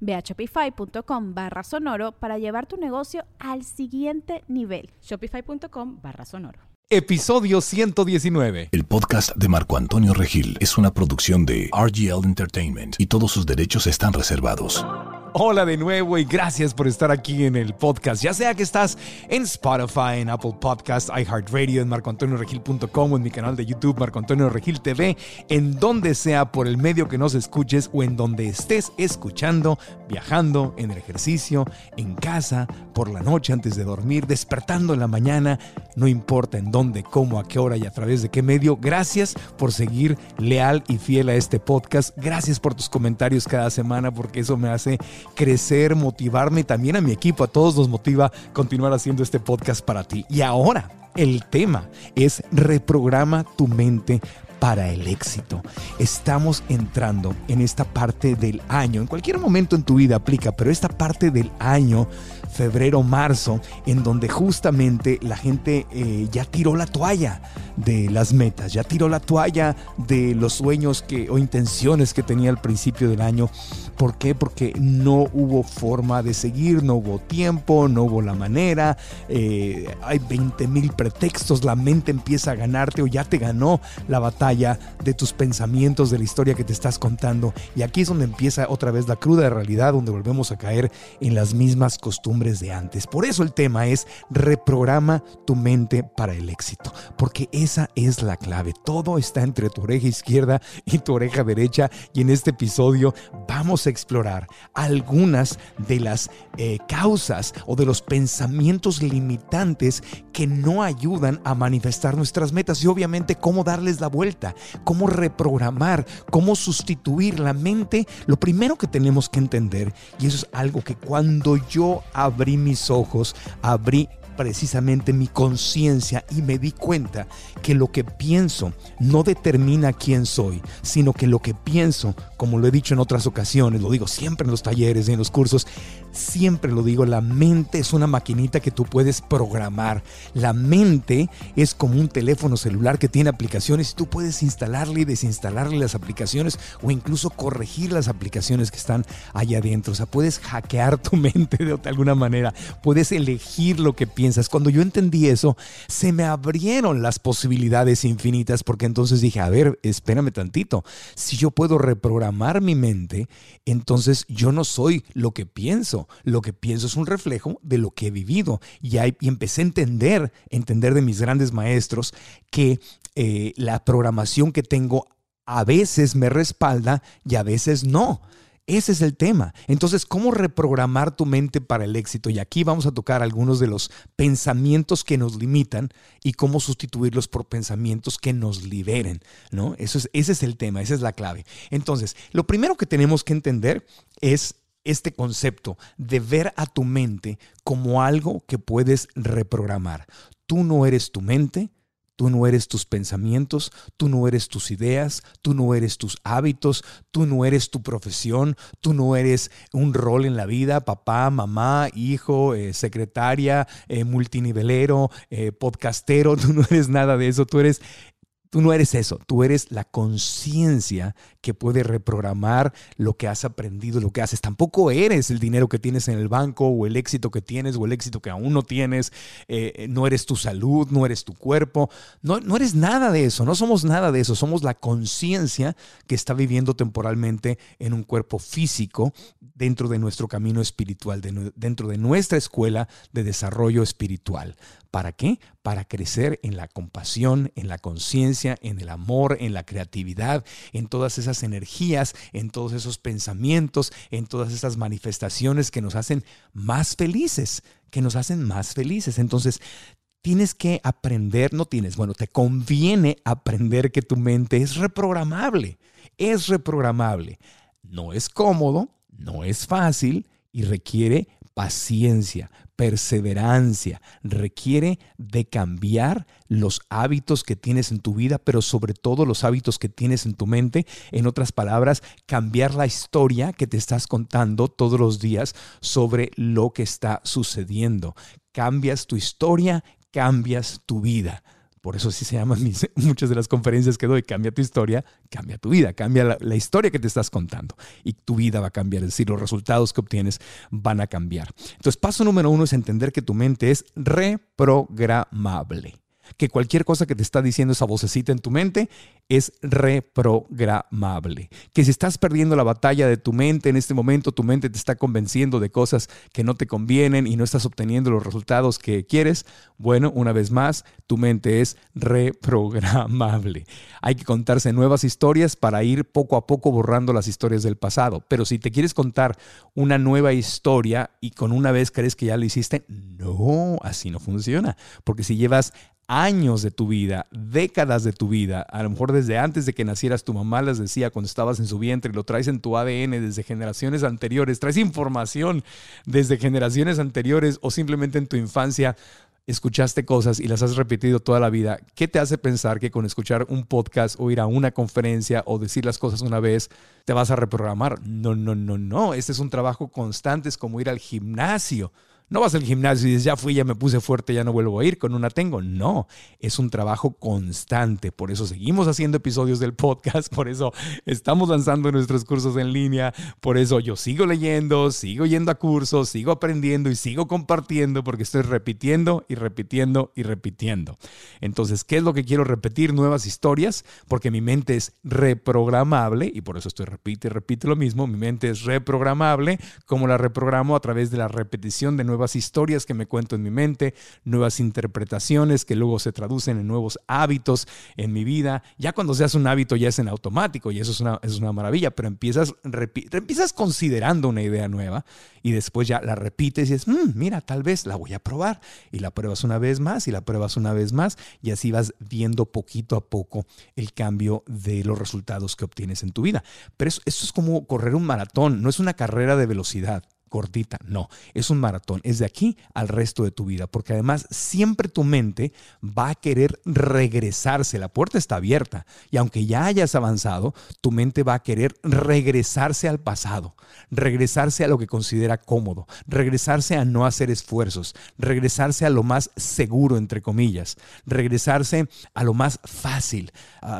Ve a shopify.com barra sonoro para llevar tu negocio al siguiente nivel. Shopify.com barra sonoro. Episodio 119. El podcast de Marco Antonio Regil es una producción de RGL Entertainment y todos sus derechos están reservados. Hola de nuevo y gracias por estar aquí en el podcast. Ya sea que estás en Spotify, en Apple Podcast, iHeartRadio, en marcoantonioregil.com en mi canal de YouTube Marco Antonio Regil TV, en donde sea por el medio que nos escuches o en donde estés escuchando, viajando, en el ejercicio, en casa, por la noche antes de dormir, despertando en la mañana, no importa en dónde, cómo, a qué hora y a través de qué medio. Gracias por seguir leal y fiel a este podcast. Gracias por tus comentarios cada semana porque eso me hace crecer, motivarme también a mi equipo, a todos nos motiva continuar haciendo este podcast para ti. Y ahora, el tema es reprograma tu mente para el éxito. Estamos entrando en esta parte del año, en cualquier momento en tu vida aplica, pero esta parte del año febrero, marzo, en donde justamente la gente eh, ya tiró la toalla de las metas, ya tiró la toalla de los sueños que, o intenciones que tenía al principio del año. ¿Por qué? Porque no hubo forma de seguir, no hubo tiempo, no hubo la manera, eh, hay 20 mil pretextos, la mente empieza a ganarte o ya te ganó la batalla de tus pensamientos, de la historia que te estás contando. Y aquí es donde empieza otra vez la cruda realidad, donde volvemos a caer en las mismas costumbres de antes. Por eso el tema es reprograma tu mente para el éxito, porque esa es la clave. Todo está entre tu oreja izquierda y tu oreja derecha y en este episodio vamos a explorar algunas de las eh, causas o de los pensamientos limitantes que no ayudan a manifestar nuestras metas y obviamente cómo darles la vuelta, cómo reprogramar, cómo sustituir la mente. Lo primero que tenemos que entender, y eso es algo que cuando yo abrí mis ojos, abrí precisamente mi conciencia y me di cuenta que lo que pienso no determina quién soy, sino que lo que pienso, como lo he dicho en otras ocasiones, lo digo siempre en los talleres y en los cursos, siempre lo digo, la mente es una maquinita que tú puedes programar. La mente es como un teléfono celular que tiene aplicaciones y tú puedes instalarle y desinstalarle las aplicaciones o incluso corregir las aplicaciones que están allá adentro. O sea, puedes hackear tu mente de alguna manera, puedes elegir lo que piensas cuando yo entendí eso, se me abrieron las posibilidades infinitas porque entonces dije, a ver, espérame tantito, si yo puedo reprogramar mi mente, entonces yo no soy lo que pienso, lo que pienso es un reflejo de lo que he vivido. Y, ahí, empecé a entender, entender de mis grandes maestros que eh, la programación que tengo a veces me respalda y a veces no. Ese es el tema. Entonces, ¿cómo reprogramar tu mente para el éxito? Y aquí vamos a tocar algunos de los pensamientos que nos limitan y cómo sustituirlos por pensamientos que nos liberen, ¿no? Eso es, ese es el tema, esa es la clave. Entonces, lo primero que tenemos que entender es este concepto de ver a tu mente como algo que puedes reprogramar. Tú no eres tu mente, Tú no eres tus pensamientos, tú no eres tus ideas, tú no eres tus hábitos, tú no eres tu profesión, tú no eres un rol en la vida, papá, mamá, hijo, eh, secretaria, eh, multinivelero, eh, podcastero, tú no eres nada de eso, tú eres Tú no eres eso, tú eres la conciencia que puede reprogramar lo que has aprendido, lo que haces. Tampoco eres el dinero que tienes en el banco o el éxito que tienes o el éxito que aún no tienes. Eh, no eres tu salud, no eres tu cuerpo. No, no eres nada de eso, no somos nada de eso. Somos la conciencia que está viviendo temporalmente en un cuerpo físico dentro de nuestro camino espiritual, dentro de nuestra escuela de desarrollo espiritual. ¿Para qué? Para crecer en la compasión, en la conciencia, en el amor, en la creatividad, en todas esas energías, en todos esos pensamientos, en todas esas manifestaciones que nos hacen más felices, que nos hacen más felices. Entonces, tienes que aprender, no tienes, bueno, te conviene aprender que tu mente es reprogramable, es reprogramable. No es cómodo, no es fácil y requiere paciencia, perseverancia, requiere de cambiar los hábitos que tienes en tu vida, pero sobre todo los hábitos que tienes en tu mente. En otras palabras, cambiar la historia que te estás contando todos los días sobre lo que está sucediendo. Cambias tu historia, cambias tu vida. Por eso sí se llaman muchas de las conferencias que doy, cambia tu historia, cambia tu vida, cambia la, la, historia que te estás contando y tu vida va a cambiar, es decir, los resultados que obtienes van a cambiar. Entonces, paso número uno es entender que tu mente es reprogramable que cualquier cosa que te está diciendo esa vocecita en tu mente es reprogramable. Que si estás perdiendo la batalla de tu mente en este momento, tu mente te está convenciendo de cosas que no te convienen y no estás obteniendo los resultados que quieres, bueno, una vez más, tu mente es reprogramable. Hay que contarse nuevas historias para ir poco a poco borrando las historias del pasado. Pero si te quieres contar una nueva historia y con una vez crees que ya lo hiciste, no, así no funciona. Porque si llevas años de tu vida, décadas de tu vida, a lo mejor desde antes de que nacieras tu mamá les decía cuando estabas en su vientre, lo traes en tu ADN desde generaciones anteriores, traes información desde generaciones anteriores o simplemente en tu infancia escuchaste cosas y las has repetido toda la vida, ¿qué te hace pensar que con escuchar un podcast o ir a una conferencia o decir las cosas una vez te vas a reprogramar? No, no, no, no. Este es un trabajo constante, es como ir al gimnasio. No vas al gimnasio y dices, ya fui, ya me puse fuerte, ya no vuelvo a ir, con una tengo. No, es un trabajo constante. Por eso seguimos haciendo episodios del podcast, por eso estamos lanzando nuestros cursos en línea, por eso yo sigo leyendo, sigo yendo a cursos, sigo aprendiendo y sigo compartiendo porque estoy repitiendo y repitiendo y repitiendo. Entonces, ¿qué es lo que quiero repetir? Nuevas historias, porque mi mente es reprogramable y por eso estoy repite y repite lo mismo. Mi mente es reprogramable, como la reprogramo a través de la repetición de nuevas nuevas historias que me cuento en mi mente, nuevas interpretaciones que luego se traducen en nuevos hábitos en mi vida. Ya cuando seas un hábito ya es en automático y eso es una, es una maravilla, pero empiezas, empiezas considerando una idea nueva y después ya la repites y dices, mm, mira, tal vez la voy a probar y la pruebas una vez más y la pruebas una vez más y así vas viendo poquito a poco el cambio de los resultados que obtienes en tu vida. Pero eso es como correr un maratón, no es una carrera de velocidad cortita, no, es un maratón, es de aquí al resto de tu vida, porque además siempre tu mente va a querer regresarse, la puerta está abierta y aunque ya hayas avanzado, tu mente va a querer regresarse al pasado, regresarse a lo que considera cómodo, regresarse a no hacer esfuerzos, regresarse a lo más seguro, entre comillas, regresarse a lo más fácil,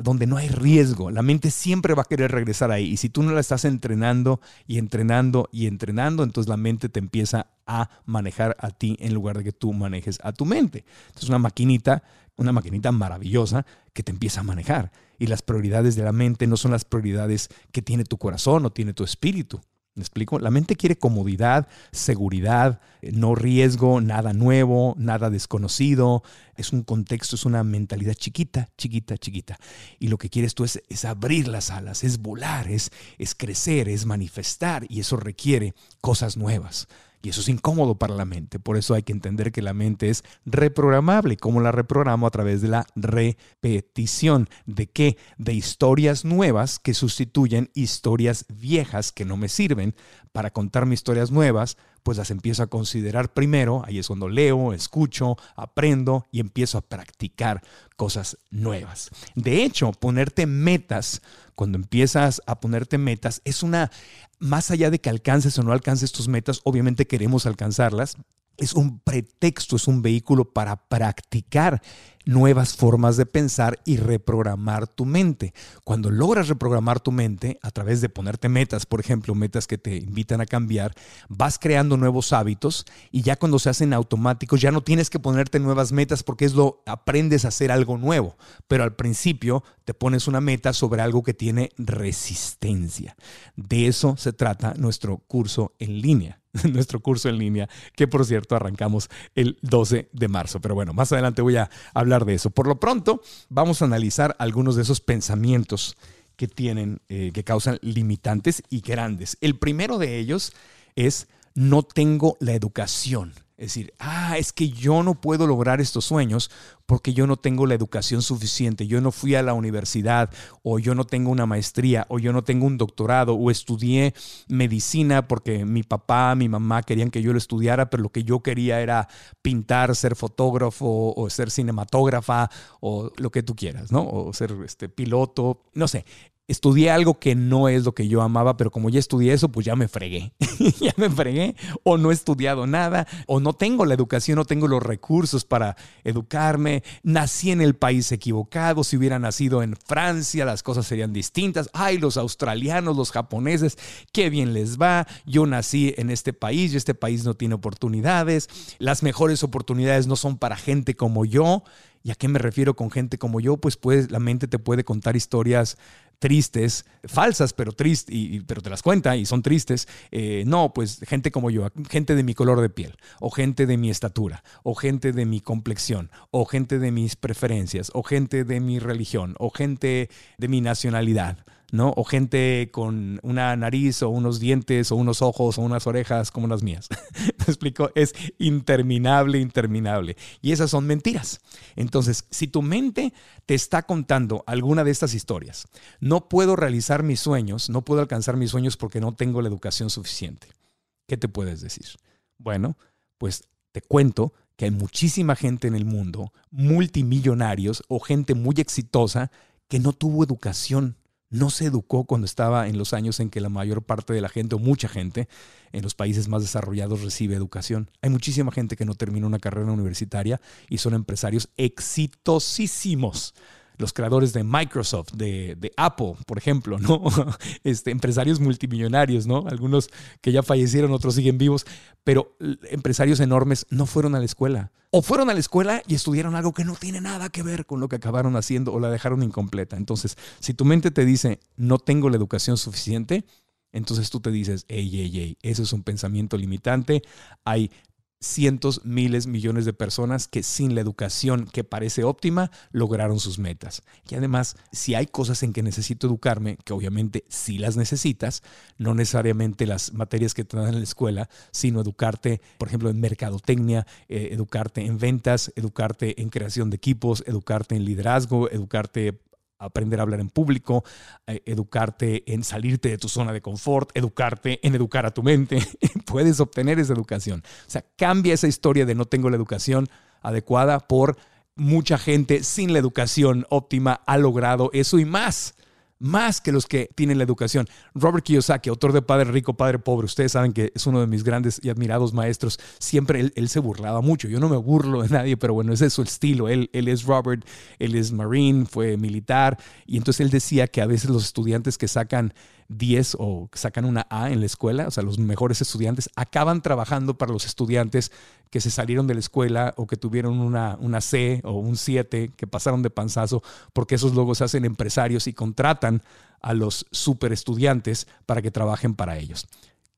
donde no hay riesgo, la mente siempre va a querer regresar ahí y si tú no la estás entrenando y entrenando y entrenando, entonces la mente te empieza a manejar a ti en lugar de que tú manejes a tu mente. Entonces una maquinita, una maquinita maravillosa que te empieza a manejar. Y las prioridades de la mente no son las prioridades que tiene tu corazón o tiene tu espíritu. ¿Me explico? La mente quiere comodidad, seguridad, eh, no riesgo, nada nuevo, nada desconocido. Es un contexto, es una mentalidad chiquita, chiquita, chiquita. Y lo que quieres tú es, es abrir las alas, es volar, es, es crecer, es manifestar. Y eso requiere cosas nuevas. Y eso es incómodo para la mente. Por eso hay que entender que la mente es reprogramable. ¿Cómo la reprogramo? A través de la repetición. ¿De qué? De historias nuevas que sustituyen historias viejas que no me sirven para contarme historias nuevas pues las empiezo a considerar primero, ahí es cuando leo, escucho, aprendo y empiezo a practicar cosas nuevas. De hecho, ponerte metas, cuando empiezas a ponerte metas, es una, más allá de que alcances o no alcances tus metas, obviamente queremos alcanzarlas, es un pretexto, es un vehículo para practicar nuevas formas de pensar y reprogramar tu mente. Cuando logras reprogramar tu mente a través de ponerte metas, por ejemplo, metas que te invitan a cambiar, vas creando nuevos hábitos y ya cuando se hacen automáticos ya no tienes que ponerte nuevas metas porque es lo aprendes a hacer algo nuevo, pero al principio te pones una meta sobre algo que tiene resistencia. De eso se trata nuestro curso en línea. nuestro curso en línea, que por cierto arrancamos el 12 de marzo. Pero bueno, más adelante voy a hablar de eso. Por lo pronto, vamos a analizar algunos de esos pensamientos que tienen, eh, que causan limitantes y grandes. El primero de ellos es no tengo la educación. Es decir, ah, es que yo no puedo lograr estos sueños porque yo no tengo la educación suficiente, yo no fui a la universidad o yo no tengo una maestría o yo no tengo un doctorado o estudié medicina porque mi papá, mi mamá querían que yo lo estudiara, pero lo que yo quería era pintar, ser fotógrafo o ser cinematógrafa o lo que tú quieras, ¿no? O ser este piloto, no sé estudié algo que no es lo que yo amaba, pero como ya estudié eso, pues ya me fregué. ya me fregué. O no he estudiado nada, o no tengo la educación, no tengo los recursos para educarme. Nací en el país equivocado. Si hubiera nacido en Francia, las cosas serían distintas. Ay, los australianos, los japoneses, qué bien les va. Yo nací en este país y este país no tiene oportunidades. Las mejores oportunidades no son para gente como yo. ¿Y a qué me refiero con gente como yo? Pues, pues la mente te puede contar historias tristes, falsas, pero tristes, y, pero te las cuenta y son tristes. Eh, no, pues gente como yo, gente de mi color de piel, o gente de mi estatura, o gente de mi complexión, o gente de mis preferencias, o gente de mi religión, o gente de mi nacionalidad. ¿no? O gente con una nariz o unos dientes o unos ojos o unas orejas como las mías. ¿Me explico? Es interminable, interminable. Y esas son mentiras. Entonces, si tu mente te está contando alguna de estas historias, no puedo realizar mis sueños, no puedo alcanzar mis sueños porque no tengo la educación suficiente. ¿Qué te puedes decir? Bueno, pues te cuento que hay muchísima gente en el mundo, multimillonarios o gente muy exitosa, que no tuvo educación no se educó cuando estaba en los años en que la mayor parte de la gente o mucha gente en los países más desarrollados recibe educación. Hay muchísima gente que no termina una carrera universitaria y son empresarios exitosísimos los creadores de Microsoft, de, Apple, por ejemplo, ¿no? Este, empresarios multimillonarios, ¿no? Algunos que ya fallecieron, otros siguen vivos, pero empresarios enormes no fueron a la escuela. O fueron a la escuela y estudiaron algo que no tiene nada que ver con lo que acabaron haciendo o la dejaron incompleta. Entonces, si tu mente te dice, no tengo la educación suficiente, entonces tú te dices, ey, ey, ey, eso es un pensamiento limitante. Hay cientos, miles, millones de personas que sin la educación que parece óptima lograron sus metas. Y además, si hay cosas en que necesito educarme, que obviamente sí las necesitas, no necesariamente las materias que te dan en la escuela, sino educarte, por ejemplo, en mercadotecnia, eh, educarte en ventas, educarte en creación de equipos, educarte en liderazgo, educarte aprender a hablar en público, eh, educarte en salirte de tu zona de confort, educarte en educar a tu mente. Puedes obtener esa educación. O sea, cambia esa historia de no tengo la educación adecuada por mucha gente sin la educación óptima ha logrado eso y más más que los que tienen la educación. Robert Kiyosaki, autor de Padre Rico, Padre Pobre, ustedes saben que es uno de mis grandes y admirados maestros, siempre él, se burlaba mucho. Yo no me burlo de nadie, pero bueno, ese es su estilo. Él, él es Robert, él es Marine, fue militar, y entonces él decía que a veces los estudiantes que sacan 10 o sacan una A en la escuela, o sea, los mejores estudiantes, acaban trabajando para los estudiantes que se salieron de la escuela o que tuvieron una, una C o un 7, que pasaron de panzazo, porque esos luego se hacen empresarios y contratan a los super estudiantes para que trabajen para ellos.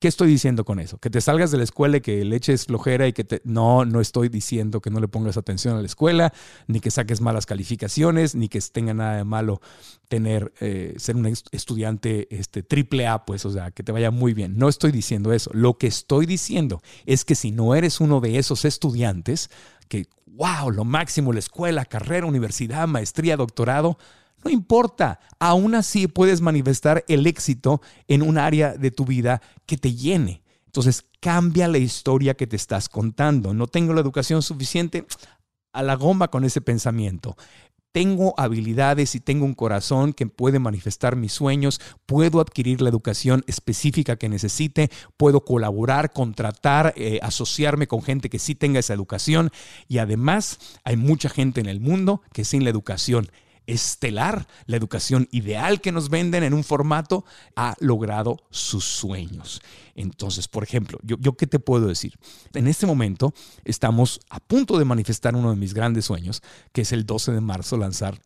¿Qué estoy diciendo con eso? Que te salgas de la escuela y que le eches flojera y que te... No, no estoy diciendo que no le pongas atención a la escuela, ni que saques malas calificaciones, ni que tenga nada de malo tener, eh, ser un estudiante este, triple A, pues, o sea, que te vaya muy bien. No estoy diciendo eso. Lo que estoy diciendo es que si no eres uno de esos estudiantes, que, wow, lo máximo, la escuela, carrera, universidad, maestría, doctorado, no importa, aún así puedes manifestar el éxito en un área de tu vida que te llene. Entonces, cambia la historia que te estás contando. No tengo la educación suficiente a la goma con ese pensamiento. tengo habilidades y tengo un corazón que puede manifestar mis sueños, puedo adquirir la educación específica que necesite, puedo colaborar, contratar, eh, asociarme con gente que sí tenga esa educación y además hay mucha gente en el mundo que sin la educación estelar, la educación ideal que nos venden en un formato, ha logrado sus sueños. Entonces, por ejemplo, yo, qué te puedo decir? En este momento estamos a punto de manifestar uno de mis grandes sueños, que es el 12 de marzo lanzar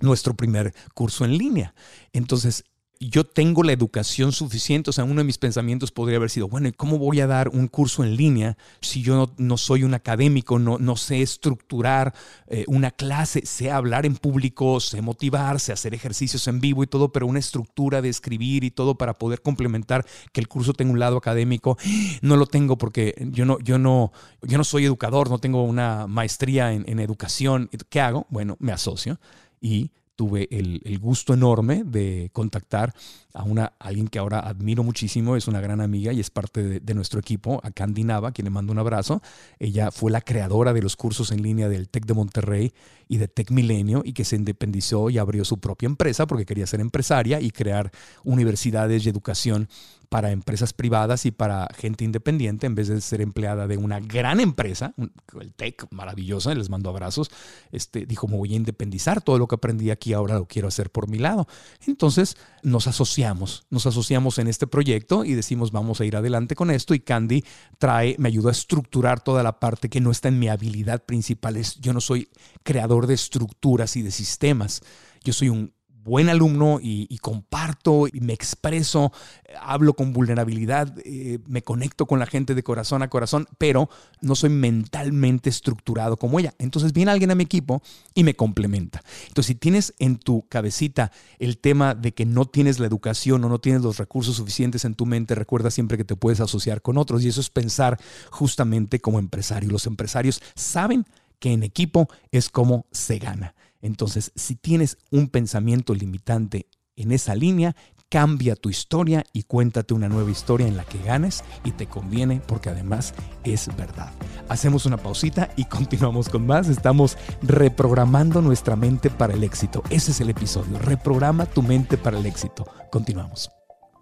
nuestro primer curso en línea. Entonces, yo tengo la educación suficiente. O sea, uno de mis pensamientos podría haber sido, bueno, ¿cómo voy a dar un curso en línea si yo no, soy un académico, no, no sé estructurar eh, una clase, sé hablar en público, sé motivar, sé hacer ejercicios en vivo y todo, pero una estructura de escribir y todo para poder complementar que el curso tenga un lado académico, no lo tengo porque yo no, yo no, yo no soy educador, no tengo una maestría en, en educación. ¿Qué hago? Bueno, me asocio y tuve el, gusto enorme de contactar a una, alguien que ahora admiro muchísimo, es una gran amiga y es parte de, nuestro equipo, a Candy Nava, quien le mando un abrazo. Ella fue la creadora de los cursos en línea del TEC de Monterrey y de TEC Milenio y que se independizó y abrió su propia empresa porque quería ser empresaria y crear universidades y educación para empresas privadas y para gente independiente en vez de ser empleada de una gran empresa, el TEC, maravillosa, les mando abrazos, este, dijo, me voy a independizar, todo lo que aprendí aquí ahora lo quiero hacer por mi lado. Entonces nos asociamos, nos asociamos en este proyecto y decimos, vamos a ir adelante con esto y Candy trae, me ayudó a estructurar toda la parte que no está en mi habilidad principal, es, yo no soy creador de estructuras y de sistemas. Yo soy un buen alumno y, comparto y me expreso, hablo con vulnerabilidad, eh, me conecto con la gente de corazón a corazón, pero no soy mentalmente estructurado como ella. Entonces viene alguien a mi equipo y me complementa. Entonces si tienes en tu cabecita el tema de que no tienes la educación o no tienes los recursos suficientes en tu mente, recuerda siempre que te puedes asociar con otros y eso es pensar justamente como empresario. Los empresarios saben que en equipo es como se gana. Entonces, si tienes un pensamiento limitante en esa línea, cambia tu historia y cuéntate una nueva historia en la que ganes y te conviene porque además es verdad. Hacemos una pausita y continuamos con más. Estamos reprogramando nuestra mente para el éxito. Ese es el episodio. Reprograma tu mente para el éxito. Continuamos.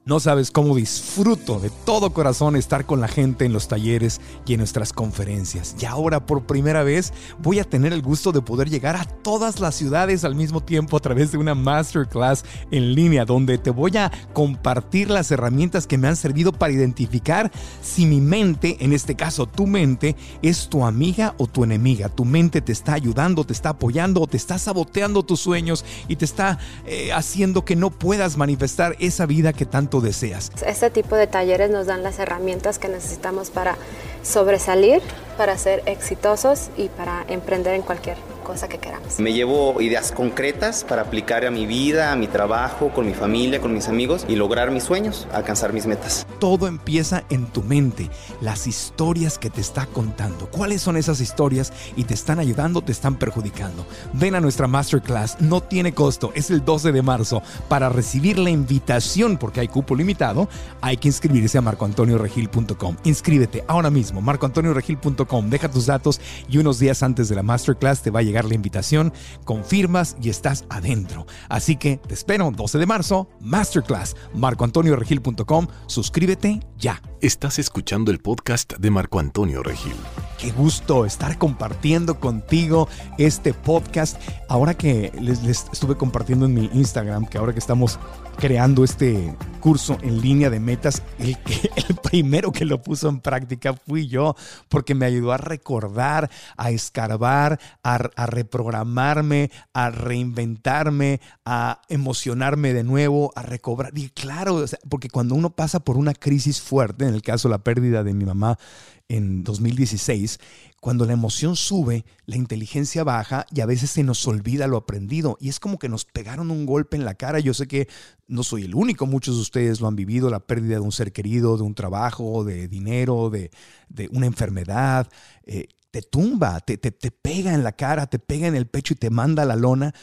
No sabes cómo disfruto de todo corazón estar con la gente en los talleres y en nuestras conferencias. Y ahora por primera vez voy a tener el gusto de poder llegar a todas las ciudades al mismo tiempo a través de una masterclass en línea donde te voy a compartir las herramientas que me han servido para identificar si mi mente, en este caso tu mente, es tu amiga o tu enemiga. Tu mente te está ayudando, te está apoyando te está saboteando tus sueños y te está eh, haciendo que no puedas manifestar esa vida que tanto deseas. Este tipo de talleres nos dan las herramientas que necesitamos para sobresalir, para ser exitosos y para emprender en cualquier cosa que queramos. Me llevo ideas concretas para aplicar a mi vida, a mi trabajo, con mi familia, con mis amigos y lograr mis sueños, alcanzar mis metas. Todo empieza en tu mente, las historias que te está contando. ¿Cuáles son esas historias y te están ayudando, te están perjudicando? Ven a nuestra masterclass, no tiene costo, es el 12 de marzo. Para recibir la invitación, porque hay cupo limitado, hay que inscribirse a marcoantonioregil.com. Inscríbete ahora mismo, marcoantonioregil.com, deja tus datos y unos días antes de la masterclass te va a llegar la invitación, confirmas y estás adentro. Así que te espero 12 de marzo, Masterclass, marcoantonioregil.com, suscríbete ya. Estás escuchando el podcast de Marco Antonio Regil. Qué gusto estar compartiendo contigo este podcast. Ahora que les, les estuve compartiendo en mi Instagram, que ahora que estamos creando este curso en línea de metas, el, que, el primero que lo puso en práctica fui yo, porque me ayudó a recordar, a escarbar, a, reprogramarme, a reinventarme, a emocionarme de nuevo, a recobrar. Y claro, porque cuando uno pasa por una crisis fuerte, en el caso la pérdida de mi mamá en 2016, cuando la emoción sube, la inteligencia baja y a veces se nos olvida lo aprendido. Y es como que nos pegaron un golpe en la cara. Yo sé que no soy el único, muchos de ustedes lo han vivido, la pérdida de un ser querido, de un trabajo, de dinero, de, una enfermedad. Eh, te tumba, te, te, te pega en la cara, te pega en el pecho y te manda a la lona.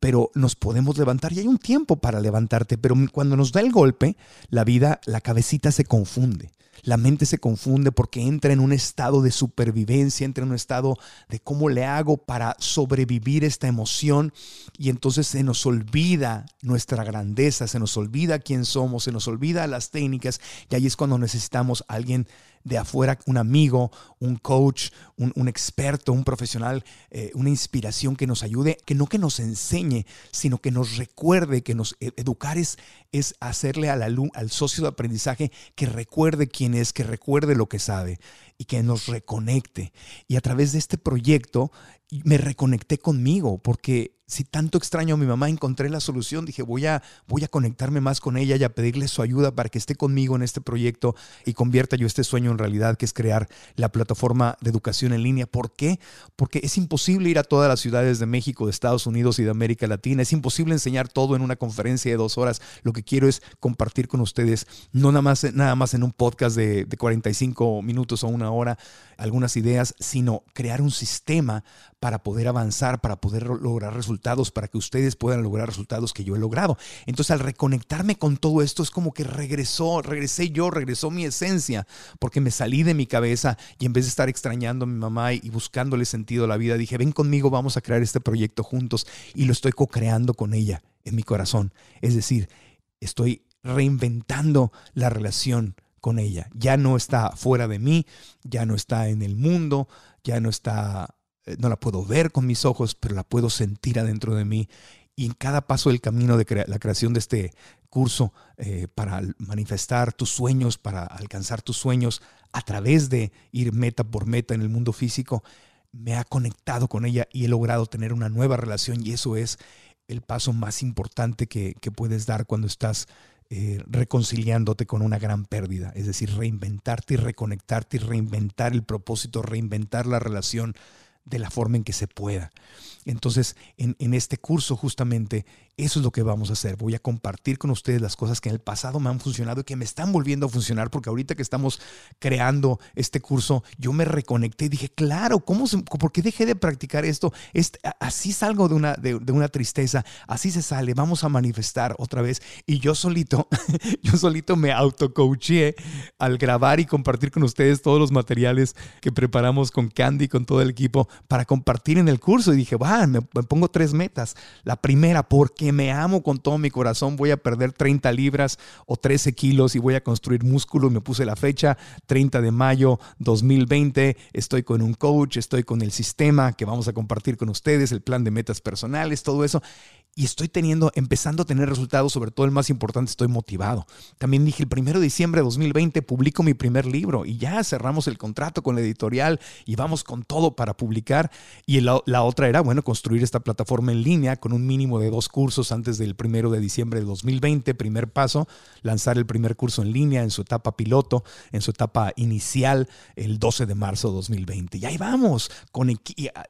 pero nos podemos levantar y hay un tiempo para levantarte, pero cuando nos da el golpe, la vida, la cabecita se confunde. La mente se confunde porque entra en un estado de supervivencia, entra en un estado de cómo le hago para sobrevivir esta emoción y entonces se nos olvida nuestra grandeza, se nos olvida quién somos, se nos olvida las técnicas y ahí es cuando necesitamos a alguien de afuera, un amigo, un coach, un, experto, un profesional, eh, una inspiración que nos ayude, que no que nos enseñe, sino que nos recuerde, que nos e, educar es, es hacerle al, al socio de aprendizaje que recuerde quién es, que recuerde lo que sabe y que nos reconecte. Y a través de este proyecto me reconecté conmigo, porque si tanto extraño a mi mamá, encontré la solución. Dije, voy a, voy a conectarme más con ella y a pedirle su ayuda para que esté conmigo en este proyecto y convierta yo este sueño en realidad, que es crear la plataforma de educación en línea. ¿Por qué? Porque es imposible ir a todas las ciudades de México, de Estados Unidos y de América Latina. Es imposible enseñar todo en una conferencia de dos horas. Lo que quiero es compartir con ustedes, no nada más, nada más en un podcast de, de 45 minutos o una hora, algunas ideas, sino crear un sistema para poder avanzar, para poder lograr resultados, para que ustedes puedan lograr resultados que yo he logrado. Entonces al reconectarme con todo esto es como que regresó, regresé yo, regresó mi esencia, porque me salí de mi cabeza y en vez de estar extrañando a mi mamá y buscándole sentido a la vida, dije, ven conmigo, vamos a crear este proyecto juntos y lo estoy co-creando con ella en mi corazón. Es decir, estoy reinventando la relación con ella. Ya no está fuera de mí, ya no está en el mundo, ya no está, eh, no la puedo ver con mis ojos, pero la puedo sentir adentro de mí. Y en cada paso del camino de la creación de este curso eh, para manifestar tus sueños, para alcanzar tus sueños a través de ir meta por meta en el mundo físico, me ha conectado con ella y he logrado tener una nueva relación y eso es el paso más importante que, que puedes dar cuando estás eh, reconciliándote con una gran pérdida, es decir, reinventarte y reconectarte y reinventar el propósito, reinventar la relación de la forma en que se pueda. Entonces, en, este curso justamente eso es lo que vamos a hacer. Voy a compartir con ustedes las cosas que en el pasado me han funcionado y que me están volviendo a funcionar, porque ahorita que estamos creando este curso, yo me reconecté y dije, claro, ¿cómo ¿por qué dejé de practicar esto? Así salgo de una, de, una tristeza, así se sale, vamos a manifestar otra vez. Y yo solito, yo solito me autocoaché al grabar y compartir con ustedes todos los materiales que preparamos con Candy, con todo el equipo, para compartir en el curso. Y dije, va, me, pongo tres metas. La primera, porque me amo con todo mi corazón, voy a perder 30 libras o 13 kilos y voy a construir músculo. Me puse la fecha, 30 de mayo 2020. Estoy con un coach, estoy con el sistema que vamos a compartir con ustedes, el plan de metas personales, todo eso y estoy teniendo, empezando a tener resultados, sobre todo el más importante, estoy motivado. También dije, el primero de diciembre de 2020 publico mi primer libro y ya cerramos el contrato con la editorial y vamos con todo para publicar. Y la, la otra era, bueno, construir esta plataforma en línea con un mínimo de dos cursos antes del primero de diciembre de 2020. Primer paso, lanzar el primer curso en línea en su etapa piloto, en su etapa inicial, el 12 de marzo de 2020. Y ahí vamos, con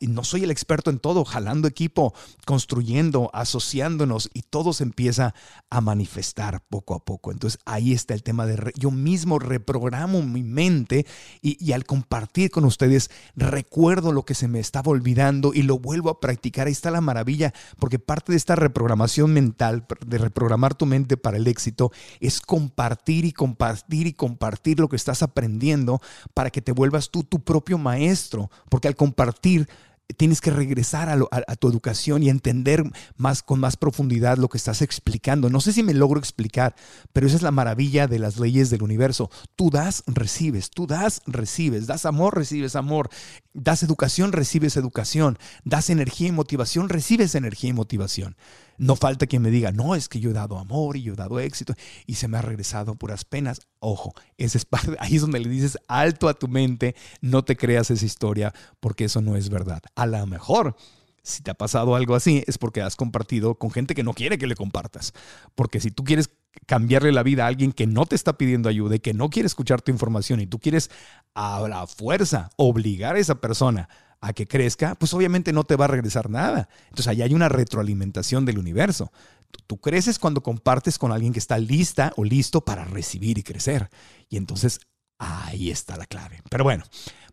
no soy el experto en todo, jalando equipo, construyendo, asociándonos y todo se empieza a manifestar poco a poco. Entonces ahí está el tema de yo mismo reprogramo mi mente y, al compartir con ustedes recuerdo lo que se me estaba olvidando y lo vuelvo a practicar. Ahí está la maravilla, porque parte de esta reprogramación mental, de reprogramar tu mente para el éxito, es compartir y compartir y compartir lo que estás aprendiendo para que te vuelvas tú tu propio maestro, porque al compartir tienes que regresar a, tu educación y entender más con más profundidad lo que estás explicando. No sé si me logro explicar, pero esa es la maravilla de las leyes del universo. Tú das, recibes, tú das, recibes, das amor, recibes amor, das educación, recibes educación, das energía y motivación, recibes energía y motivación. No falta quien me diga, no, es que yo he dado amor y yo he dado éxito y se me ha regresado puras penas. Ojo, ese es ahí es donde le dices alto a tu mente, no te creas esa historia porque eso no es verdad. A lo mejor si te ha pasado algo así, es porque has compartido con gente que no quiere que le compartas. Porque si tú quieres cambiarle la vida a alguien que no te está pidiendo ayuda y que no quiere escuchar tu información y tú quieres a la fuerza obligar a esa persona a que crezca, pues obviamente no te va a regresar nada. Entonces ahí hay una retroalimentación del universo. Tú, creces cuando compartes con alguien que está lista o listo para recibir y crecer. Y entonces Ahí está la clave. Pero bueno,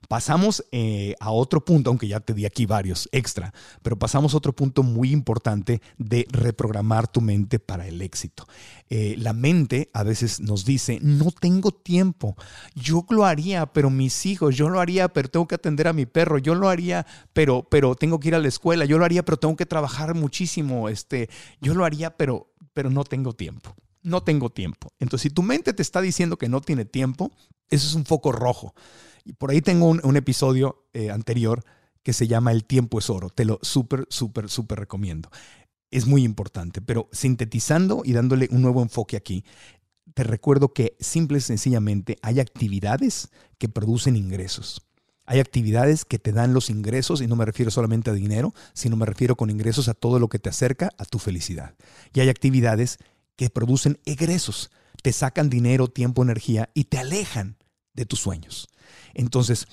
pasamos eh, a otro punto, aunque ya te di aquí varios extra, pero pasamos a otro punto muy importante de reprogramar tu mente para el éxito. Eh, la mente a veces nos dice, no tengo tiempo, yo lo haría, pero mis hijos, yo lo haría, pero tengo que atender a mi perro, yo lo haría, pero, pero tengo que ir a la escuela, yo lo haría, pero tengo que trabajar muchísimo, este, yo lo haría, pero, pero no tengo tiempo no tengo tiempo. Entonces, si tu mente te está diciendo que no tiene tiempo, eso es un foco rojo. Y por ahí tengo un, episodio eh, anterior que se llama El tiempo es oro. Te lo súper, súper, súper recomiendo. Es muy importante, pero sintetizando y dándole un nuevo enfoque aquí, te recuerdo que simple y sencillamente hay actividades que producen ingresos. Hay actividades que te dan los ingresos y no me refiero solamente a dinero, sino me refiero con ingresos a todo lo que te acerca a tu felicidad. Y hay actividades que producen egresos, te sacan dinero, tiempo, energía y te alejan de tus sueños. Entonces,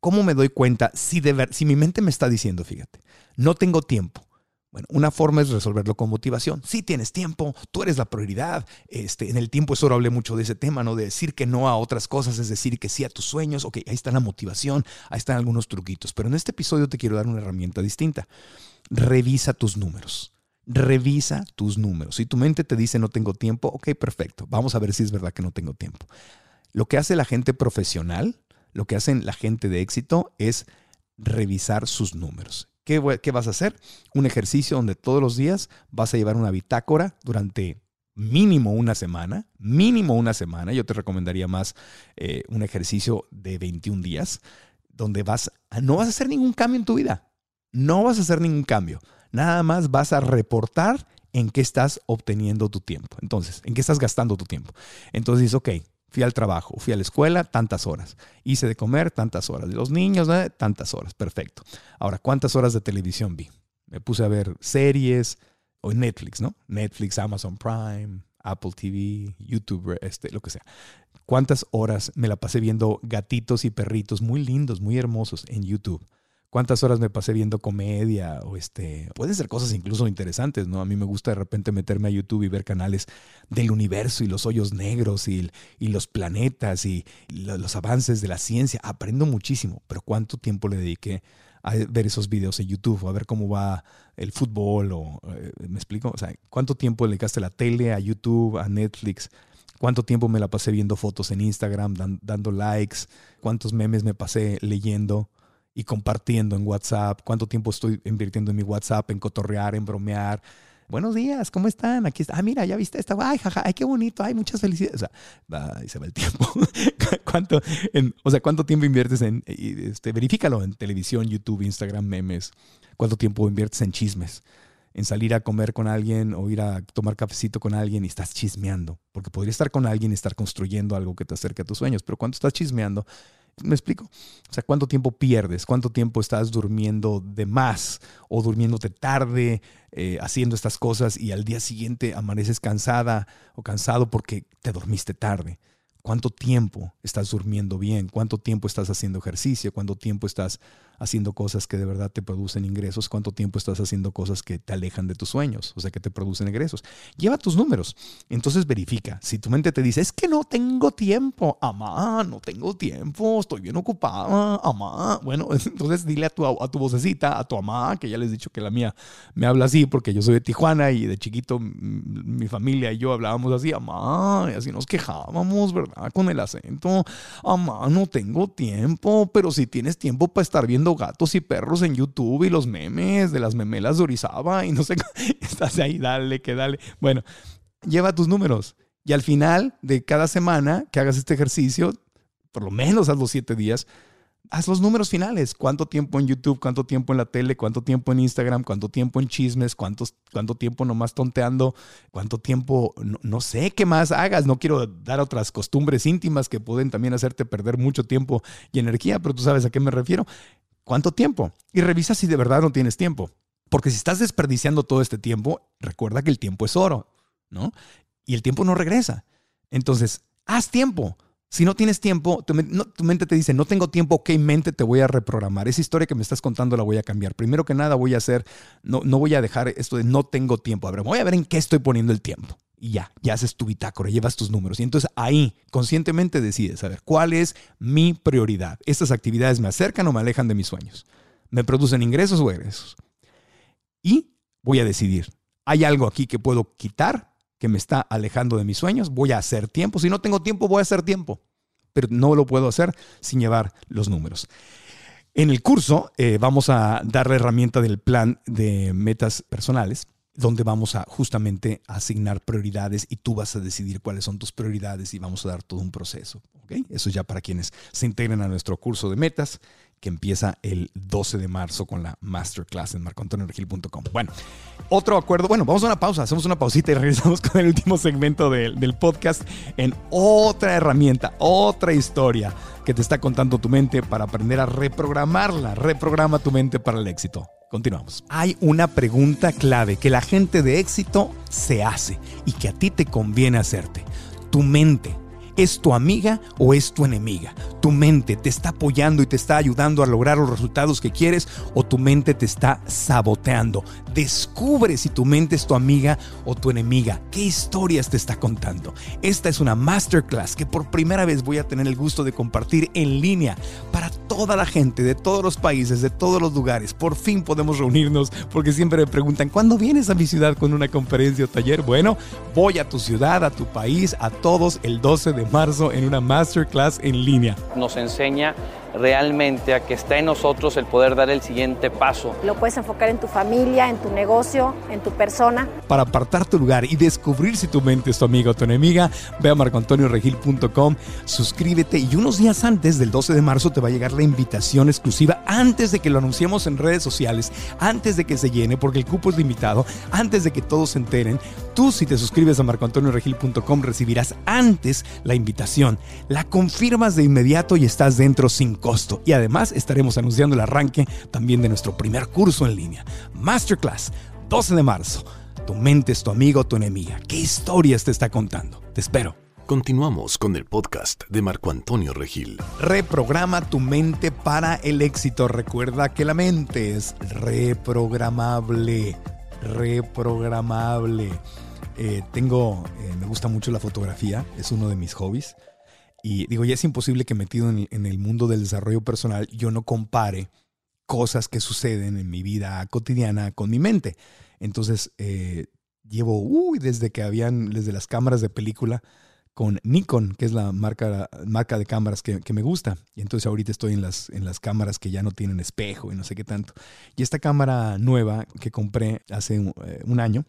¿cómo me doy cuenta si, de si mi mente me está diciendo, fíjate, no tengo tiempo? Bueno, una forma es resolverlo con motivación. Si tienes tiempo, tú eres la prioridad. Este, en el tiempo eso hablé mucho de ese tema, ¿no? De decir que no a otras cosas, es decir, que sí a tus sueños. Ok, ahí está la motivación, ahí están algunos truquitos. Pero en este episodio te quiero dar una herramienta distinta. Revisa tus números. Revisa tus números. Si tu mente te dice no tengo tiempo, ok, perfecto. Vamos a ver si es verdad que no tengo tiempo. Lo que hace la gente profesional, lo que hacen la gente de éxito es revisar sus números. ¿Qué, ¿Qué, vas a hacer? Un ejercicio donde todos los días vas a llevar una bitácora durante mínimo una semana, mínimo una semana. Yo te recomendaría más eh, un ejercicio de 21 días, donde vas no vas a hacer ningún cambio en tu vida. No vas a hacer ningún cambio. Nada más vas a reportar en qué estás obteniendo tu tiempo. Entonces, en qué estás gastando tu tiempo. Entonces ok, fui al trabajo, fui a la escuela, tantas horas. Hice de comer, tantas horas. Los niños, tantas horas. Perfecto. Ahora, ¿cuántas horas de televisión vi? Me puse a ver series o Netflix, ¿no? Netflix, Amazon Prime, Apple TV, YouTube, este, lo que sea. ¿Cuántas horas me la pasé viendo gatitos y perritos muy lindos, muy hermosos en YouTube? Cuántas horas me pasé viendo comedia o este, pueden ser cosas incluso interesantes, ¿no? A mí me gusta de repente meterme a YouTube y ver canales del universo y los hoyos negros y, los planetas y los avances de la ciencia. Aprendo muchísimo, pero ¿cuánto tiempo le dediqué a ver esos videos en YouTube o a ver cómo va el fútbol o, eh, ¿me explico? O sea, ¿cuánto tiempo le dedicaste a la tele, a YouTube, a Netflix? cuánto tiempo me la pasé viendo fotos en Instagram, dando likes, cuántos memes me pasé leyendo y compartiendo en WhatsApp, cuánto tiempo estoy invirtiendo en mi WhatsApp, en cotorrear, en bromear. Buenos días, ¿cómo están? Aquí. Ah, mira, ya viste esta. Ay, jaja, ay, qué bonito. Ay, muchas felicidades. O sea, ahí se va el tiempo. ¿Cuánto, o sea, ¿cuánto tiempo inviertes en, este, verifícalo en televisión, YouTube, Instagram, memes? ¿Cuánto tiempo inviertes en chismes? En salir a comer con alguien o ir a tomar cafecito con alguien y estás chismeando. Porque podría estar con alguien y estar construyendo algo que te acerque a tus sueños. Pero cuando estás chismeando, ¿Me explico? O sea, ¿cuánto tiempo pierdes? ¿Cuánto tiempo estás durmiendo de más o durmiéndote tarde, eh, haciendo estas cosas y al día siguiente amaneces cansada o cansado porque te dormiste tarde? ¿Cuánto tiempo estás durmiendo bien? ¿Cuánto tiempo estás haciendo ejercicio? ¿Cuánto tiempo estás haciendo cosas que de verdad te producen ingresos? ¿Cuánto tiempo estás haciendo cosas que te alejan de tus sueños? O sea, que te producen ingresos. Lleva tus números. Entonces verifica. Si tu mente te dice, es que no tengo tiempo, amá, no tengo tiempo, estoy bien ocupada, amá. Bueno, entonces dile a tu, a tu vocecita, a tu amá, que ya les he dicho que la mía me habla así porque yo soy de Tijuana y de chiquito mi familia y yo hablábamos así, amá, y así nos quejábamos, ¿verdad? con el acento. Amá, no tengo tiempo, pero si tienes tiempo para estar viendo gatos y perros en YouTube y los memes de las memelas de Orizaba y no sé, estás ahí, dale, que dale. Bueno, lleva tus números. Y al final de cada semana que hagas este ejercicio, por lo menos haz los siete días, haz los números finales. ¿Cuánto tiempo en YouTube? ¿Cuánto tiempo en la tele? ¿Cuánto tiempo en Instagram? ¿Cuánto tiempo en chismes? ¿Cuántos, ¿Cuánto tiempo nomás tonteando? ¿Cuánto tiempo? No, sé qué más hagas. No quiero dar otras costumbres íntimas que pueden también hacerte perder mucho tiempo y energía, pero tú sabes a qué me refiero. ¿Cuánto tiempo? Y revisa si de verdad no tienes tiempo. Porque si estás desperdiciando todo este tiempo, recuerda que el tiempo es oro, ¿no? Y el tiempo no regresa. Entonces, haz tiempo. Si no tienes tiempo, tu, mente te dice, no tengo tiempo, ok, mente, te voy a reprogramar. Esa historia que me estás contando la voy a cambiar. Primero que nada voy a hacer, no, no voy a dejar esto de no tengo tiempo. A ver, voy a ver en qué estoy poniendo el tiempo. Y ya, ya haces tu bitácora, llevas tus números. Y entonces ahí conscientemente decides, a ver, ¿cuál es mi prioridad? ¿Estas actividades me acercan o me alejan de mis sueños? ¿Me producen ingresos o egresos? Y voy a decidir, ¿hay algo aquí que puedo quitar que me está alejando de mis sueños? Voy a hacer tiempo. Si no tengo tiempo, voy a hacer tiempo. Pero no lo puedo hacer sin llevar los números. En el curso eh, vamos a dar la herramienta del plan de metas personales donde vamos a justamente asignar prioridades y tú vas a decidir cuáles son tus prioridades y vamos a dar todo un proceso. ¿okay? Eso ya para quienes se integren a nuestro curso de metas que empieza el 12 de marzo con la masterclass en marcoantonioregil.com. Bueno, otro acuerdo. Bueno, vamos a una pausa, hacemos una pausita y regresamos con el último segmento del, del podcast en otra herramienta, otra historia que te está contando tu mente para aprender a reprogramarla. Reprograma tu mente para el éxito. Continuamos. Hay una pregunta clave que la gente de éxito se hace y que a ti te conviene hacerte. Tu mente ¿Es tu amiga o es tu enemiga? ¿Tu mente te está apoyando y te está ayudando a lograr los resultados que quieres o tu mente te está saboteando? Descubre si tu mente es tu amiga o tu enemiga. ¿Qué historias te está contando? Esta es una masterclass que por primera vez voy a tener el gusto de compartir en línea para toda la gente de todos los países, de todos los lugares. Por fin podemos reunirnos porque siempre me preguntan, ¿cuándo vienes a mi ciudad con una conferencia o taller? Bueno, voy a tu ciudad, a tu país, a todos el 12 de marzo en una masterclass en línea. Nos enseña realmente a que está en nosotros el poder dar el siguiente paso. Lo puedes enfocar en tu familia, en tu negocio, en tu persona. Para apartar tu lugar y descubrir si tu mente es tu amigo o tu enemiga, ve a marcoantonioregil.com, suscríbete y unos días antes del 12 de marzo te va a llegar la invitación exclusiva antes de que lo anunciemos en redes sociales, antes de que se llene, porque el cupo es limitado, antes de que todos se enteren. Tú si te suscribes a marcoantonioregil.com recibirás antes la invitación, la confirmas de inmediato y estás dentro sin costo. Y además estaremos anunciando el arranque también de nuestro primer curso en línea, Masterclass, 12 de marzo. Tu mente es tu amigo tu enemiga. ¿Qué historias te está contando? Te espero. Continuamos con el podcast de Marco Antonio Regil. Reprograma tu mente para el éxito. Recuerda que la mente es reprogramable. Reprogramable. Eh, tengo, eh, me gusta mucho la fotografía, es uno de mis hobbies. Y digo, ya es imposible que metido en, el mundo del desarrollo personal yo no compare cosas que suceden en mi vida cotidiana con mi mente. Entonces, eh, llevo, uy, desde que habían, desde las cámaras de película con Nikon, que es la marca, marca de cámaras que, me gusta. Y entonces ahorita estoy en las, en las cámaras que ya no tienen espejo y no sé qué tanto. Y esta cámara nueva que compré hace un, eh, un año,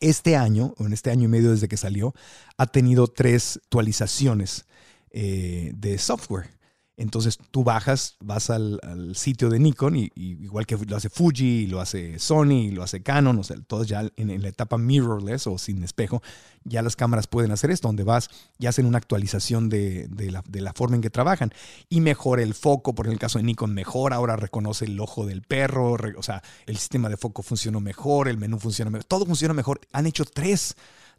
este año, o en este año y medio desde que salió, ha tenido tres actualizaciones eh, de software. Entonces tú bajas, vas al, sitio de Nikon, y, igual que lo hace Fuji, lo hace Sony, lo hace Canon, o sea, todos ya en, la etapa mirrorless o sin espejo, ya las cámaras pueden hacer esto, donde vas y hacen una actualización de, la, forma en que trabajan y mejora el foco, por el caso de Nikon mejora, ahora reconoce el ojo del perro, o sea, el sistema de foco funcionó mejor, el menú funciona mejor, todo funciona mejor. Han hecho tres,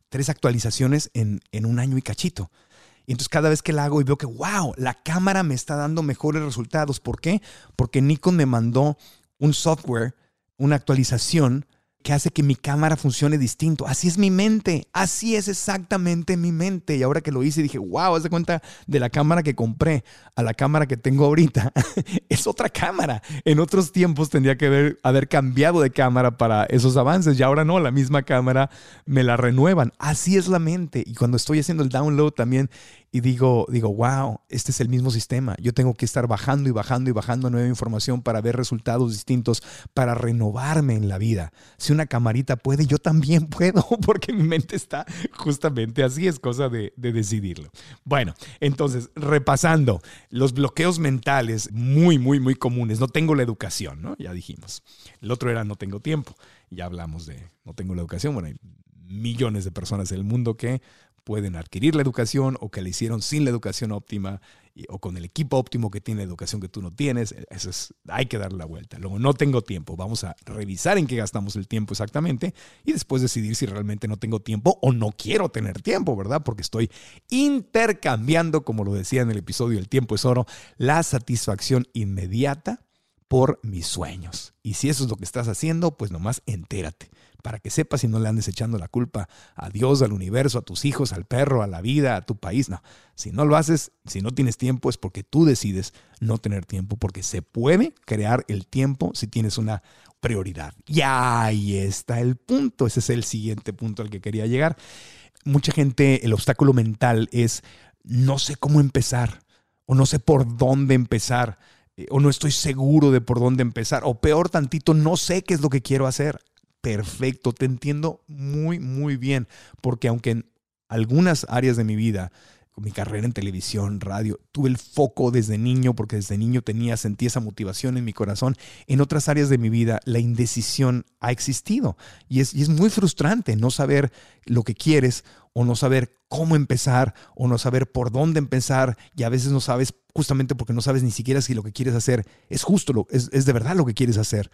tres actualizaciones en un año y cachito. Y entonces cada vez que la hago y veo que, wow, la cámara me está dando mejores resultados. ¿Por qué? Porque Nikon me mandó un software, una actualización que hace que mi cámara funcione distinto. Así es mi mente, así es exactamente mi mente. Y ahora que lo hice dije, wow, haz de cuenta de la cámara que compré a la cámara que tengo ahorita. es otra cámara. En otros tiempos tendría que haber, haber cambiado de cámara para esos avances y ahora no, la misma cámara me la renuevan. Así es la mente. Y cuando estoy haciendo el download también y digo, digo, wow, este es el mismo sistema. Yo tengo que estar bajando y bajando y bajando nueva información para ver resultados distintos, para renovarme en la vida. Si una camarita puede, yo también puedo, porque mi mente está justamente así, es cosa de, de decidirlo. Bueno, entonces, repasando, los bloqueos mentales muy, muy, muy comunes. No tengo la educación, ¿no? Ya dijimos. El otro era no tengo tiempo. Ya hablamos de no tengo la educación. Bueno, hay millones de personas en el mundo que pueden adquirir la educación o que la hicieron sin la educación óptima o con el equipo óptimo que tiene la educación que tú no tienes. Eso es, hay que darle la vuelta. Luego, no tengo tiempo. Vamos a revisar en qué gastamos el tiempo exactamente y después decidir si realmente no tengo tiempo o no quiero tener tiempo, ¿verdad? Porque estoy intercambiando, como lo decía en el episodio El tiempo es oro, la satisfacción inmediata por mis sueños. Y si eso es lo que estás haciendo, pues nomás entérate para que sepas y no le andes echando la culpa a Dios, al universo, a tus hijos, al perro, a la vida, a tu país. No, si no lo haces, si no tienes tiempo es porque tú decides no tener tiempo, porque se puede crear el tiempo si tienes una prioridad. Y ahí está el punto, ese es el siguiente punto al que quería llegar. Mucha gente, el obstáculo mental es no sé cómo empezar o no sé por dónde empezar eh, o no estoy seguro de por dónde empezar, o peor tantito, no sé qué es lo que quiero hacer. Perfecto, te entiendo muy, muy bien, porque aunque en algunas áreas de mi vida, mi carrera en televisión, radio, tuve el foco desde niño, porque desde niño tenía, sentí esa motivación en mi corazón, en otras áreas de mi vida la indecisión ha existido y es, y es muy frustrante no saber lo que quieres o no saber cómo empezar o no saber por dónde empezar y a veces no sabes justamente porque no sabes ni siquiera si lo que quieres hacer es justo, lo, es, es de verdad lo que quieres hacer.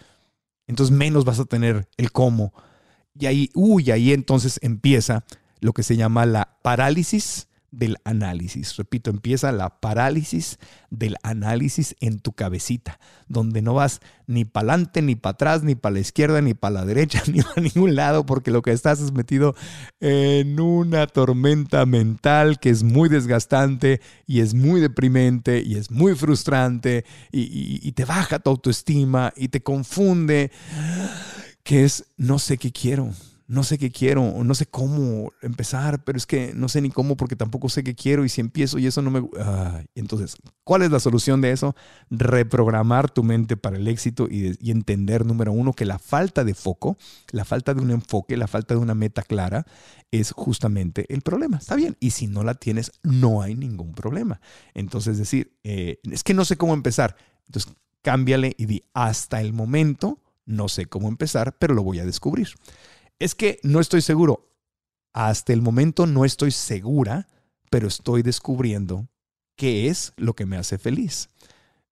Entonces menos vas a tener el cómo. Y ahí, uy, ahí entonces empieza lo que se llama la parálisis del análisis. Repito, empieza la parálisis del análisis en tu cabecita, donde no vas ni para adelante, ni para atrás, ni para la izquierda, ni para la derecha, ni a ningún lado, porque lo que estás es metido en una tormenta mental que es muy desgastante y es muy deprimente y es muy frustrante y, y te baja tu autoestima y te confunde, que es no sé qué quiero no sé qué quiero, no sé cómo empezar, pero es que no sé ni cómo porque tampoco sé qué quiero y si empiezo y eso no me... entonces, ¿cuál es la solución de eso? Reprogramar tu mente para el éxito y, entender, número uno, que la falta de foco, la falta de un enfoque, la falta de una meta clara es justamente el problema. Está bien, y si no la tienes, no hay ningún problema. Entonces, decir, eh, es que no sé cómo empezar. Entonces, cámbiale y di, hasta el momento, no sé cómo empezar, pero lo voy a descubrir. Es que no estoy seguro. Hasta el momento no estoy segura, pero estoy descubriendo qué es lo que me hace feliz.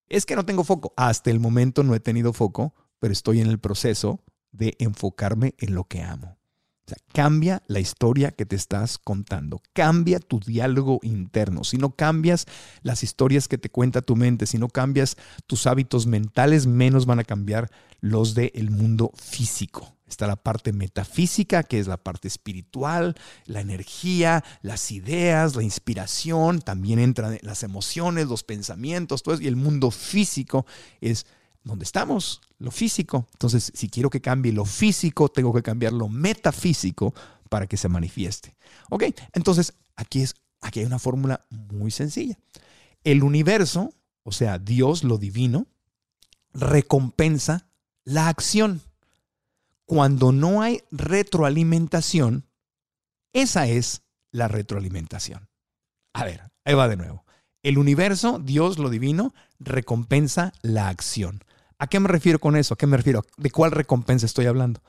Es que no tengo foco. Hasta el momento no he tenido foco, pero estoy en el proceso de enfocarme en lo que amo. O sea, cambia la historia que te estás contando, cambia tu diálogo interno. Si no cambias las historias que te cuenta tu mente, si no cambias tus hábitos mentales, menos van a cambiar los del mundo físico. Está la parte metafísica, que es la parte espiritual, la energía, las ideas, la inspiración, también entran las emociones, los pensamientos, todo eso. Y el mundo físico es donde estamos, lo físico. Entonces, si quiero que cambie lo físico, tengo que cambiar lo metafísico para que se manifieste. Ok, entonces aquí, es, aquí hay una fórmula muy sencilla. El universo, o sea, Dios, lo divino, recompensa la acción cuando no hay retroalimentación, esa es la retroalimentación. A ver, ahí va de nuevo. El universo, Dios, lo divino, recompensa la acción. ¿A qué me refiero con eso? ¿A qué me refiero? ¿De cuál recompensa estoy hablando?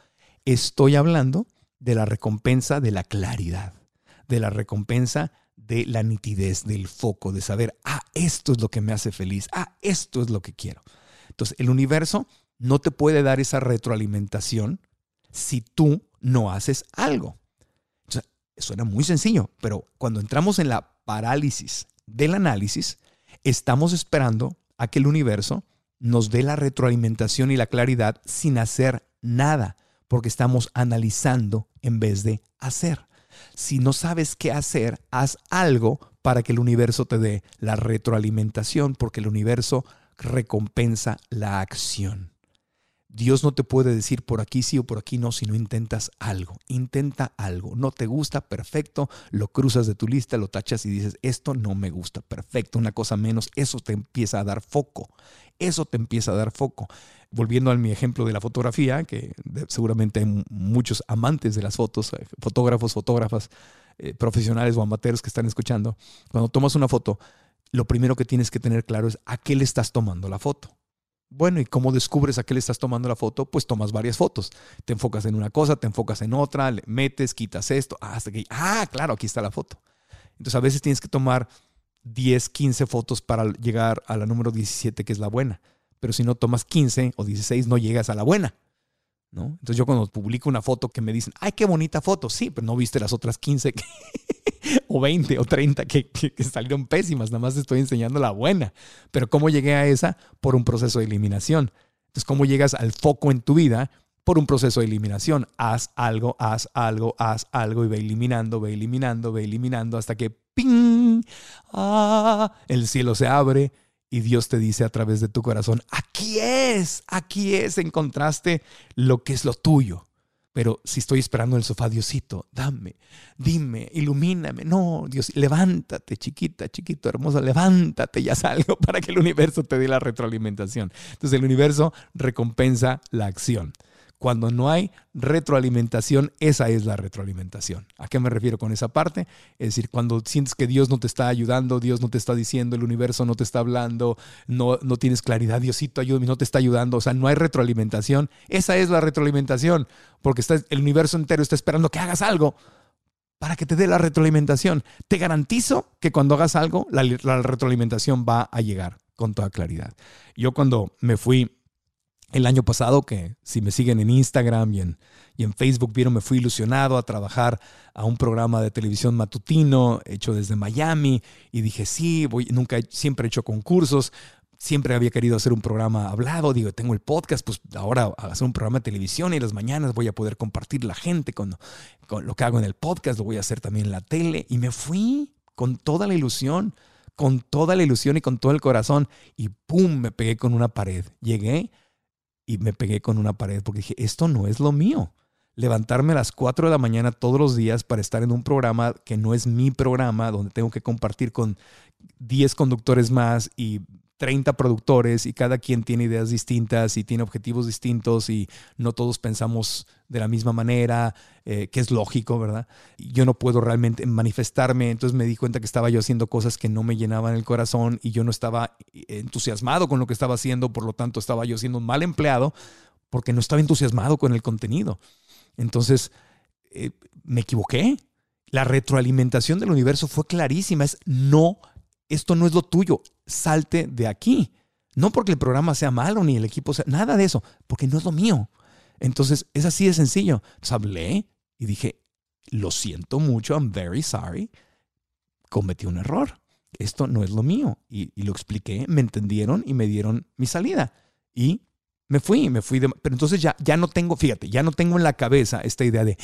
Estoy hablando de la recompensa de la claridad, de la recompensa de la nitidez, del foco, de saber, ah, esto es lo que me hace feliz, ah, esto es lo que quiero. Entonces, el universo no te puede dar esa retroalimentación si tú no haces algo. suena muy sencillo, pero cuando entramos en la parálisis del análisis, estamos esperando a que el universo nos dé la retroalimentación y la claridad sin hacer nada, porque estamos analizando en vez de hacer. Si no sabes qué hacer, haz algo para que el universo te dé la retroalimentación, porque el universo recompensa la acción. Dios no te puede decir por aquí sí o por aquí no si no intentas algo. Intenta algo. No te gusta, perfecto. Lo cruzas de tu lista, lo tachas y dices, esto no me gusta, perfecto. Una cosa menos, eso te empieza a dar foco. Eso te empieza a dar foco. Volviendo a mi ejemplo de la fotografía, que seguramente hay muchos amantes de las fotos, eh, fotógrafos, fotógrafas, eh, profesionales o amateurs que están escuchando. Cuando tomas una foto, lo primero que tienes que tener claro es a qué le estás tomando la foto. Bueno, ¿y cómo descubres a qué le estás tomando la foto? Pues tomas varias fotos. Te enfocas en una cosa, te enfocas en otra, le metes, quitas esto, hasta que, ah, claro, aquí está la foto. Entonces a veces tienes que tomar 10, 15 fotos para llegar a la número 17, que es la buena. Pero si no tomas 15 o 16, no llegas a la buena. ¿no? Entonces yo cuando publico una foto que me dicen, ay, qué bonita foto, sí, pero no viste las otras 15 que o 20 o 30 que, salieron pésimas, nada más estoy enseñando la buena. Pero ¿cómo llegué a esa? Por un proceso de eliminación. Entonces, ¿cómo llegas al foco en tu vida? por un proceso de eliminación. Haz algo, haz algo, haz algo y ve eliminando, ve eliminando, ve eliminando hasta que ¡ping! ¡Ah! El cielo se abre y Dios te dice a través de tu corazón, aquí es, aquí es, encontraste lo que es lo tuyo. Pero si estoy esperando en el sofá, Diosito, dame, dime, ilumíname. No, Dios, levántate, chiquita, chiquito, hermoso, levántate y haz algo para que el universo te dé la retroalimentación. Entonces el universo recompensa la acción. Cuando no hay retroalimentación, esa es la retroalimentación. ¿A qué me refiero con esa parte? Es decir, cuando sientes que Dios no te está ayudando, Dios no te está diciendo, el universo no te está hablando, no, no tienes claridad, Diosito ayúdame, no te está ayudando, o sea, no hay retroalimentación, esa es la retroalimentación, porque está, el universo entero está esperando que hagas algo para que te dé la retroalimentación. Te garantizo que cuando hagas algo, la, la retroalimentación va a llegar con toda claridad. Yo cuando me fui el año pasado, que si me siguen en Instagram y en, y en Facebook, vieron, me fui ilusionado a trabajar a un programa de televisión matutino hecho desde Miami y dije, sí, voy, nunca, siempre he hecho concursos, siempre había querido hacer un programa hablado, digo, tengo el podcast, pues ahora hacer un programa de televisión y las mañanas voy a poder compartir la gente con, con lo que hago en el podcast, lo voy a hacer también en la tele y me fui con toda la ilusión, con toda la ilusión y con todo el corazón y ¡pum! me pegué con una pared. Llegué y me pegué con una pared porque dije, esto no es lo mío. Levantarme a las 4 de la mañana todos los días para estar en un programa que no es mi programa, donde tengo que compartir con 10 conductores más y 30 productores y cada quien tiene ideas distintas y tiene objetivos distintos y no todos pensamos de la misma manera, eh, que es lógico, ¿verdad? Yo no puedo realmente manifestarme, entonces me di cuenta que estaba yo haciendo cosas que no me llenaban el corazón y yo no estaba entusiasmado con lo que estaba haciendo, por lo tanto estaba yo siendo un mal empleado porque no estaba entusiasmado con el contenido. Entonces, eh, me equivoqué. La retroalimentación del universo fue clarísima, es no esto no es lo tuyo, salte de aquí. No porque el programa sea malo ni el equipo sea, nada de eso, porque no es lo mío. Entonces, es así de sencillo. Entonces hablé y dije, lo siento mucho, I'm very sorry, cometí un error. Esto no es lo mío. Y, y lo expliqué, me entendieron y me dieron mi salida. Y me fui, me fui de... Pero entonces ya, ya no tengo, fíjate, ya no tengo en la cabeza esta idea de,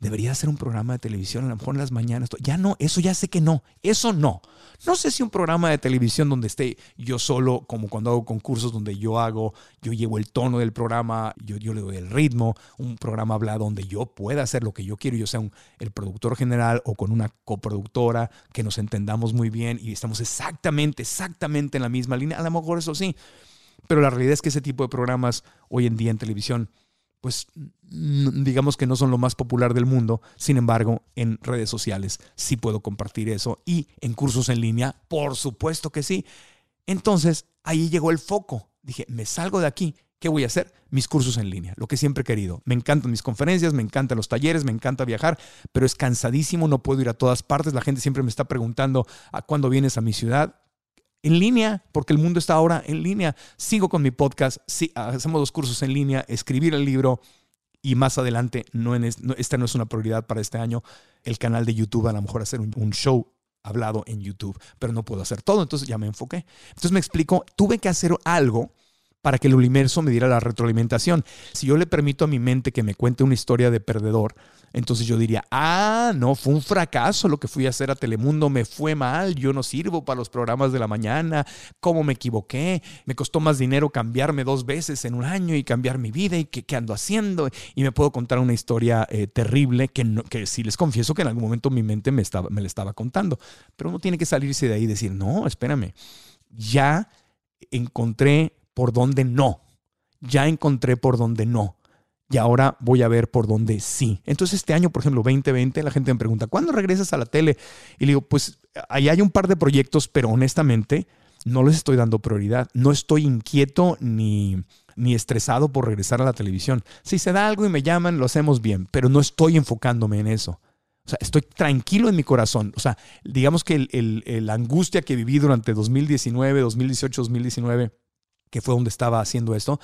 debería hacer un programa de televisión, a lo mejor en las mañanas. Ya no, eso ya sé que no, eso no. No sé si un programa de televisión donde esté yo solo, como cuando hago concursos donde yo hago, yo llevo el tono del programa, yo, yo le doy el ritmo, un programa hablado donde yo pueda hacer lo que yo quiero, yo sea un, el productor general o con una coproductora, que nos entendamos muy bien y estamos exactamente, exactamente en la misma línea. A lo mejor eso sí. Pero la realidad es que ese tipo de programas hoy en día en televisión, pues digamos que no son lo más popular del mundo. Sin embargo, en redes sociales sí puedo compartir eso y en cursos en línea, por supuesto que sí. Entonces, ahí llegó el foco. Dije, me salgo de aquí. ¿Qué voy a hacer? Mis cursos en línea, lo que siempre he querido. Me encantan mis conferencias, me encantan los talleres, me encanta viajar, pero es cansadísimo, no puedo ir a todas partes. La gente siempre me está preguntando a cuándo vienes a mi ciudad en línea, porque el mundo está ahora en línea. Sigo con mi podcast, sí, hacemos dos cursos en línea, escribir el libro y más adelante, no en esta no es una prioridad para este año, el canal de YouTube, a lo mejor hacer un, un show hablado en YouTube, pero no puedo hacer todo, entonces ya me enfoqué. Entonces me explico, tuve que hacer algo para que el universo me diera la retroalimentación. Si yo le permito a mi mente que me cuente una historia de perdedor, entonces yo diría, ah, no, fue un fracaso lo que fui a hacer a Telemundo, me fue mal, yo no sirvo para los programas de la mañana, cómo me equivoqué, me costó más dinero cambiarme dos veces en un año y cambiar mi vida y qué, ando haciendo. Y me puedo contar una historia eh, terrible que, no, que sí les confieso que en algún momento mi mente me, estaba, me la estaba contando. Pero uno tiene que salirse de ahí y decir, no, espérame, ya encontré por dónde no, ya encontré por dónde no y ahora voy a ver por dónde sí. Entonces este año, por ejemplo, 2020, la gente me pregunta, ¿cuándo regresas a la tele? Y le digo, pues ahí hay un par de proyectos, pero honestamente no les estoy dando prioridad. No estoy inquieto ni, ni estresado por regresar a la televisión. Si se da algo y me llaman, lo hacemos bien, pero no estoy enfocándome en eso. O sea, estoy tranquilo en mi corazón. O sea, digamos que la angustia que viví durante 2019, 2018, 2019, que fue donde estaba haciendo esto,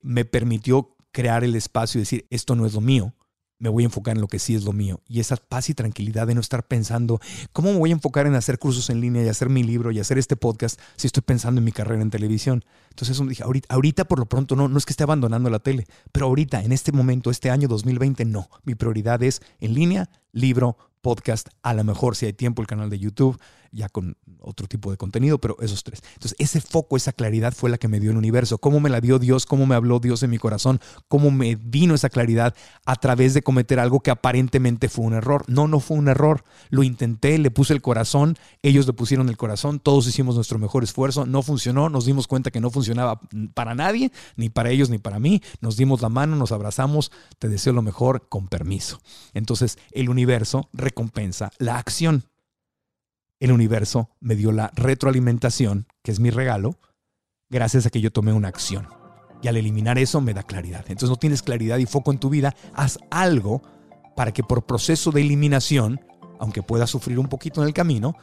me permitió crear el espacio y decir, esto no es lo mío, me voy a enfocar en lo que sí es lo mío. Y esa paz y tranquilidad de no estar pensando, ¿cómo me voy a enfocar en hacer cursos en línea y hacer mi libro y hacer este podcast si estoy pensando en mi carrera en televisión? Entonces dije, ahorita, ahorita por lo pronto no, no es que esté abandonando la tele, pero ahorita, en este momento, este año 2020, no. Mi prioridad es en línea, libro, podcast, a lo mejor si hay tiempo el canal de YouTube, ya con otro tipo de contenido, pero esos tres. Entonces, ese foco, esa claridad fue la que me dio el universo. ¿Cómo me la dio Dios? ¿Cómo me habló Dios en mi corazón? ¿Cómo me vino esa claridad a través de cometer algo que aparentemente fue un error? No, no fue un error. Lo intenté, le puse el corazón, ellos le pusieron el corazón, todos hicimos nuestro mejor esfuerzo, no funcionó, nos dimos cuenta que no funcionaba para nadie, ni para ellos ni para mí. Nos dimos la mano, nos abrazamos, te deseo lo mejor, con permiso. Entonces, el universo recompensa la acción el universo me dio la retroalimentación, que es mi regalo, gracias a que yo tomé una acción. Y al eliminar eso me da claridad. Entonces no tienes claridad y foco en tu vida, haz algo para que por proceso de eliminación, aunque puedas sufrir un poquito en el camino,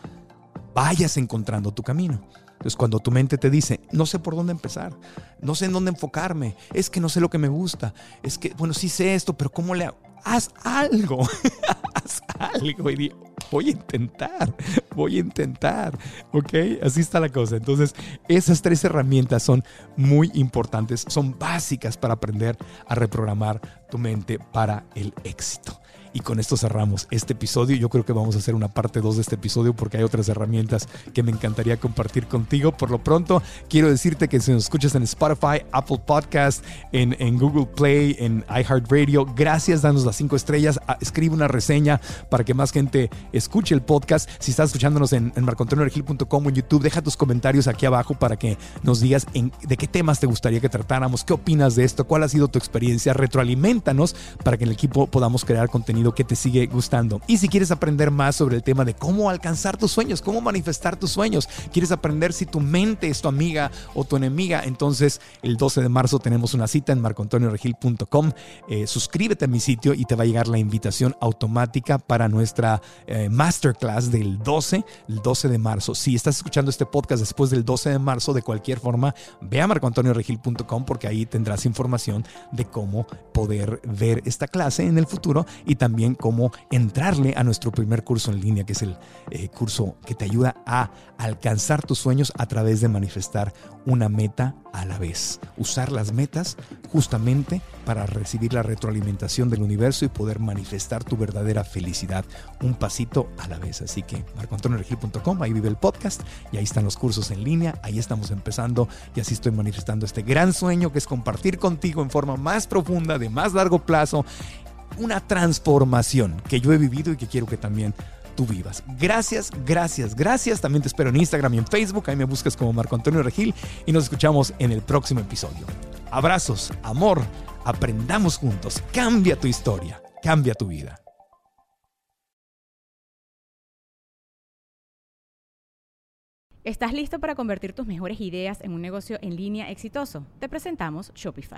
vayas encontrando tu camino. Entonces cuando tu mente te dice, no sé por dónde empezar, no sé en dónde enfocarme, es que no sé lo que me gusta, es que, bueno, sí sé esto, pero ¿cómo le hago? Haz algo, haz algo y di, voy a intentar, voy a intentar, ¿ok? Así está la cosa. Entonces, esas tres herramientas son muy importantes, son básicas para aprender a reprogramar tu mente para el éxito. Y con esto cerramos este episodio. Yo creo que vamos a hacer una parte 2 de este episodio porque hay otras herramientas que me encantaría compartir contigo. Por lo pronto, quiero decirte que si nos escuchas en Spotify, Apple Podcast, en, en Google Play, en iHeartRadio, gracias, danos las cinco estrellas. Escribe una reseña para que más gente escuche el podcast. Si estás escuchándonos en, en o en YouTube, deja tus comentarios aquí abajo para que nos digas en, de qué temas te gustaría que tratáramos, qué opinas de esto, cuál ha sido tu experiencia. Retroalimentanos para que en el equipo podamos crear contenido que te sigue gustando. Y si quieres aprender más sobre el tema de cómo alcanzar tus sueños, cómo manifestar tus sueños, quieres aprender si tu mente es tu amiga o tu enemiga, entonces el 12 de marzo tenemos una cita en marcoantonioregil.com. Eh, suscríbete a mi sitio y te va a llegar la invitación automática para nuestra eh, masterclass del 12, el 12 de marzo. Si estás escuchando este podcast después del 12 de marzo, de cualquier forma, ve a marcoantonioregil.com porque ahí tendrás información de cómo poder ver esta clase en el futuro y también también cómo entrarle a nuestro primer curso en línea, que es el eh, curso que te ayuda a alcanzar tus sueños a través de manifestar una meta a la vez. Usar las metas justamente para recibir la retroalimentación del universo y poder manifestar tu verdadera felicidad un pasito a la vez. Así que marcoantonioregil.com, ahí vive el podcast y ahí están los cursos en línea, ahí estamos empezando y así estoy manifestando este gran sueño que es compartir contigo en forma más profunda, de más largo plazo una transformación que yo he vivido y que quiero que también tú vivas. Gracias, gracias, gracias. También te espero en Instagram y en Facebook. Ahí me buscas como Marco Antonio Regil y nos escuchamos en el próximo episodio. Abrazos, amor, aprendamos juntos. Cambia tu historia, cambia tu vida. ¿Estás listo para convertir tus mejores ideas en un negocio en línea exitoso? Te presentamos Shopify.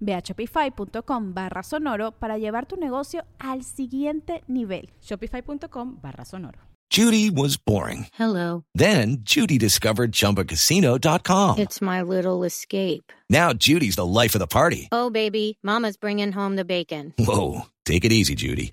Ve a shopify.com barra sonoro para llevar tu negocio al siguiente nivel. Shopify.com barra sonoro. Judy was boring. Hello. Then Judy discovered ChumbaCasino.com. It's my little escape. Now Judy's the life of the party. Oh, baby, mama's bringing home the bacon. Whoa, take it easy, Judy.